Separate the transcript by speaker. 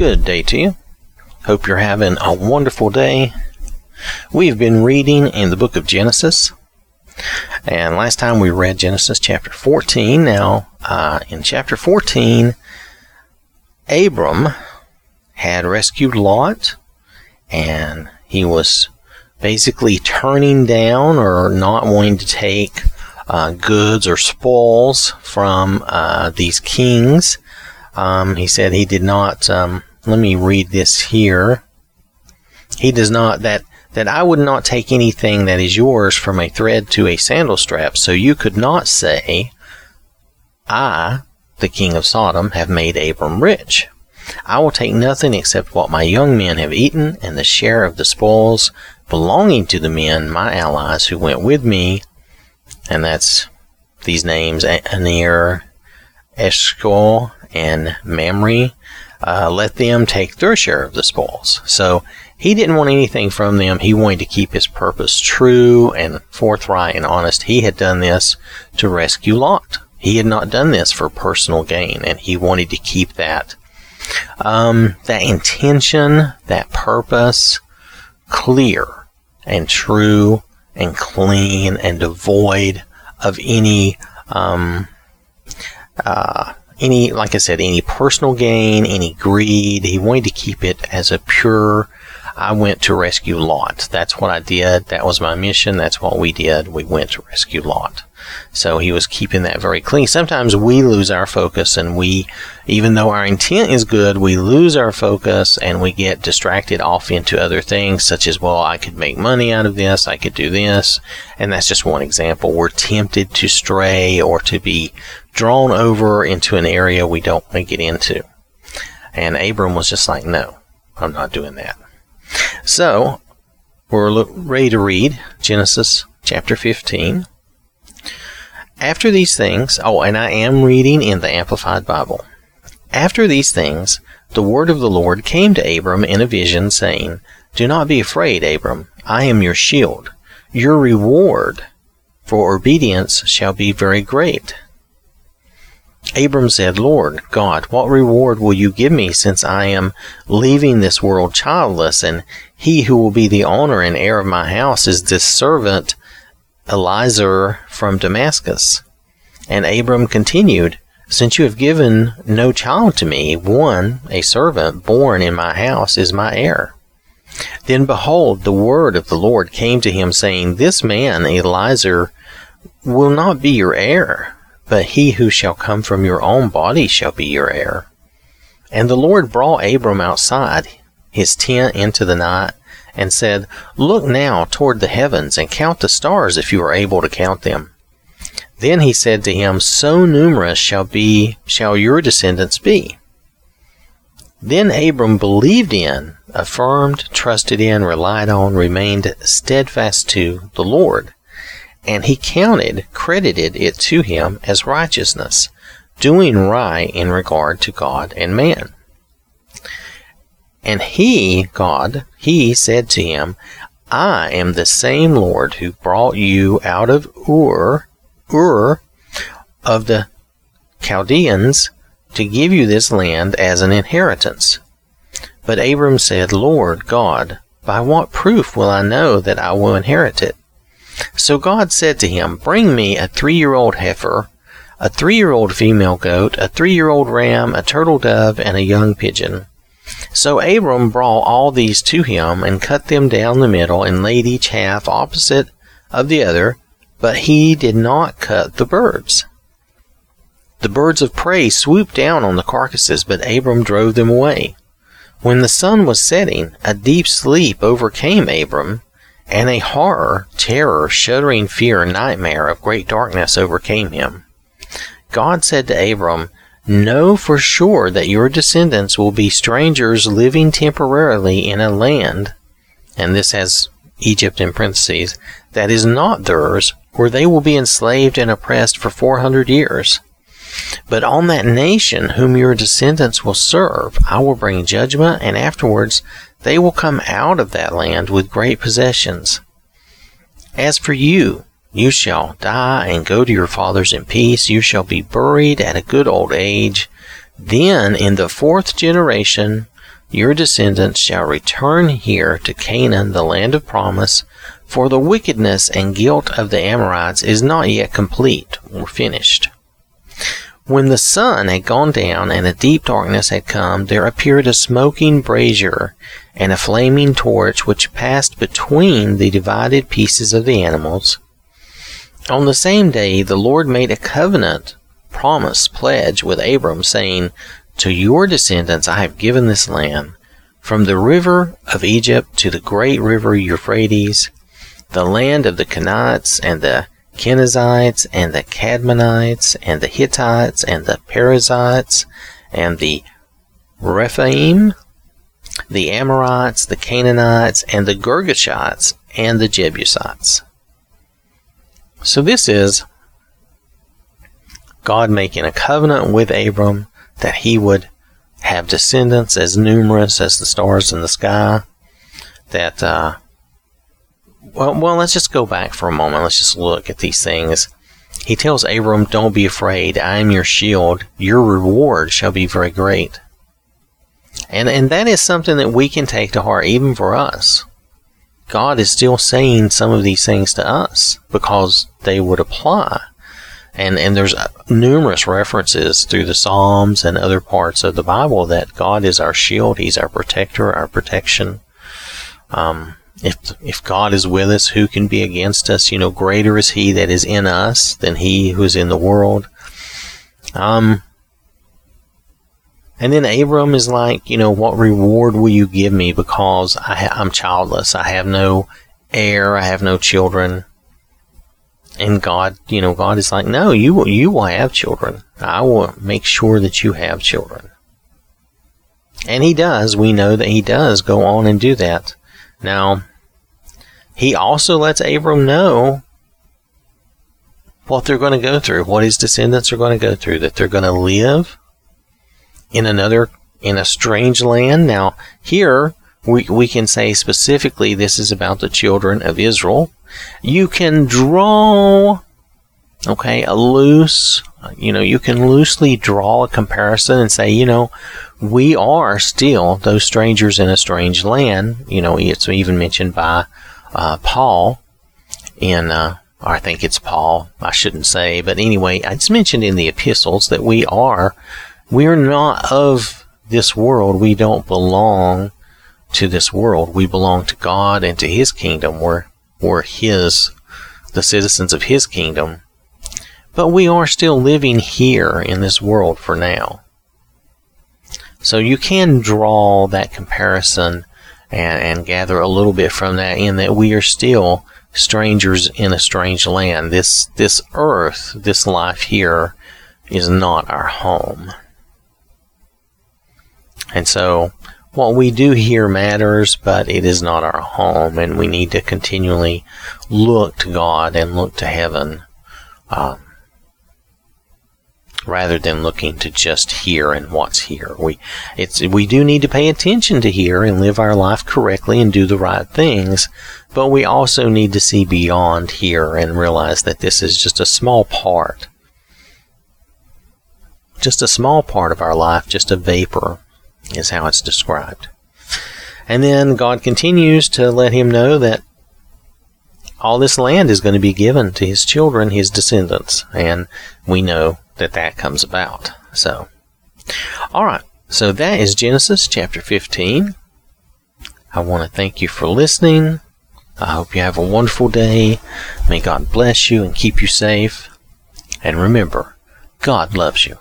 Speaker 1: Good day to you. Hope you're having a wonderful day. We've been reading in the book of Genesis. And last time we read Genesis chapter 14. Now, uh, in chapter 14, Abram had rescued Lot and he was basically turning down or not wanting to take uh, goods or spoils from uh, these kings. Um, he said he did not. Um, let me read this here. He does not that that I would not take anything that is yours from a thread to a sandal strap. So you could not say, I, the king of Sodom, have made Abram rich. I will take nothing except what my young men have eaten and the share of the spoils belonging to the men, my allies, who went with me and that's these names Aner, Eshcol, and Mamre. Uh, let them take their share of the spoils. So he didn't want anything from them. He wanted to keep his purpose true and forthright and honest. He had done this to rescue Lot. He had not done this for personal gain, and he wanted to keep that um, that intention, that purpose clear and true and clean and devoid of any um, uh, any like I said any personal gain, any greed. He wanted to keep it as a pure. I went to rescue Lot. That's what I did. That was my mission. That's what we did. We went to rescue Lot. So he was keeping that very clean. Sometimes we lose our focus and we, even though our intent is good, we lose our focus and we get distracted off into other things such as, well, I could make money out of this. I could do this. And that's just one example. We're tempted to stray or to be drawn over into an area we don't want to get into. And Abram was just like, no, I'm not doing that. So we're ready to read Genesis chapter 15. After these things, oh, and I am reading in the Amplified Bible. After these things, the word of the Lord came to Abram in a vision, saying, Do not be afraid, Abram. I am your shield. Your reward for obedience shall be very great. Abram said, Lord God, what reward will you give me since I am leaving this world childless, and he who will be the owner and heir of my house is this servant Eliezer from Damascus. And Abram continued, Since you have given no child to me, one, a servant born in my house, is my heir. Then behold, the word of the Lord came to him, saying, This man, Eliezer, will not be your heir, but he who shall come from your own body shall be your heir. And the Lord brought Abram outside his tent into the night, and said, Look now toward the heavens, and count the stars if you are able to count them. Then he said to him, So numerous shall be shall your descendants be. Then Abram believed in, affirmed, trusted in, relied on, remained steadfast to the Lord, and he counted, credited it to him as righteousness, doing right in regard to God and man. And he, God, he said to him, I am the same Lord who brought you out of Ur, Ur of the Chaldeans to give you this land as an inheritance. But Abram said, Lord God, by what proof will I know that I will inherit it? So God said to him, Bring me a three year old heifer, a three year old female goat, a three year old ram, a turtle dove, and a young pigeon. So Abram brought all these to him, and cut them down the middle, and laid each half opposite of the other, but he did not cut the birds. The birds of prey swooped down on the carcasses, but Abram drove them away. When the sun was setting, a deep sleep overcame Abram, and a horror, terror, shuddering fear, nightmare of great darkness overcame him. God said to Abram, Know for sure that your descendants will be strangers living temporarily in a land, and this has Egypt in parentheses, that is not theirs, where they will be enslaved and oppressed for 400 years. But on that nation whom your descendants will serve, I will bring judgment, and afterwards they will come out of that land with great possessions. As for you, you shall die and go to your fathers in peace. You shall be buried at a good old age. Then, in the fourth generation, your descendants shall return here to Canaan, the land of promise, for the wickedness and guilt of the Amorites is not yet complete or finished. When the sun had gone down and a deep darkness had come, there appeared a smoking brazier and a flaming torch which passed between the divided pieces of the animals. On the same day, the Lord made a covenant, promise, pledge with Abram, saying, To your descendants I have given this land, from the river of Egypt to the great river Euphrates, the land of the Canaanites and the Kenizzites and the Kadmonites and the Hittites and the Perizzites and the Rephaim, the Amorites, the Canaanites, and the Girgashites and the Jebusites. So this is God making a covenant with Abram that he would have descendants as numerous as the stars in the sky, that uh, well, well, let's just go back for a moment. Let's just look at these things. He tells Abram, Don't be afraid. I am your shield. Your reward shall be very great. And, and that is something that we can take to heart even for us. God is still saying some of these things to us because they would apply. And, and there's numerous references through the Psalms and other parts of the Bible that God is our shield. He's our protector, our protection. Um, if if God is with us, who can be against us? You know, greater is He that is in us than He who is in the world. Um, and then Abram is like, you know, what reward will you give me because I ha- I'm childless, I have no heir, I have no children. And God, you know, God is like, no, you will, you will have children. I will make sure that you have children. And He does. We know that He does go on and do that. Now, he also lets Abram know what they're going to go through, what his descendants are going to go through, that they're going to live in another, in a strange land. Now, here, we, we can say specifically this is about the children of Israel. You can draw, okay, a loose, you know, you can loosely draw a comparison and say, you know, we are still those strangers in a strange land. You know, it's even mentioned by uh, Paul in, uh, I think it's Paul, I shouldn't say, but anyway, it's mentioned in the epistles that we are, we are not of this world. We don't belong to this world. We belong to God and to His kingdom. We're, we're His, the citizens of His kingdom. But we are still living here in this world for now. So you can draw that comparison and, and gather a little bit from that in that we are still strangers in a strange land. This, this earth, this life here is not our home. And so what we do here matters, but it is not our home, and we need to continually look to God and look to heaven. Um, rather than looking to just here and what's here. We it's we do need to pay attention to here and live our life correctly and do the right things, but we also need to see beyond here and realize that this is just a small part. Just a small part of our life, just a vapor is how it's described. And then God continues to let him know that all this land is going to be given to his children, his descendants, and we know that that comes about. So, all right. So that is Genesis chapter 15. I want to thank you for listening. I hope you have a wonderful day. May God bless you and keep you safe. And remember, God loves you.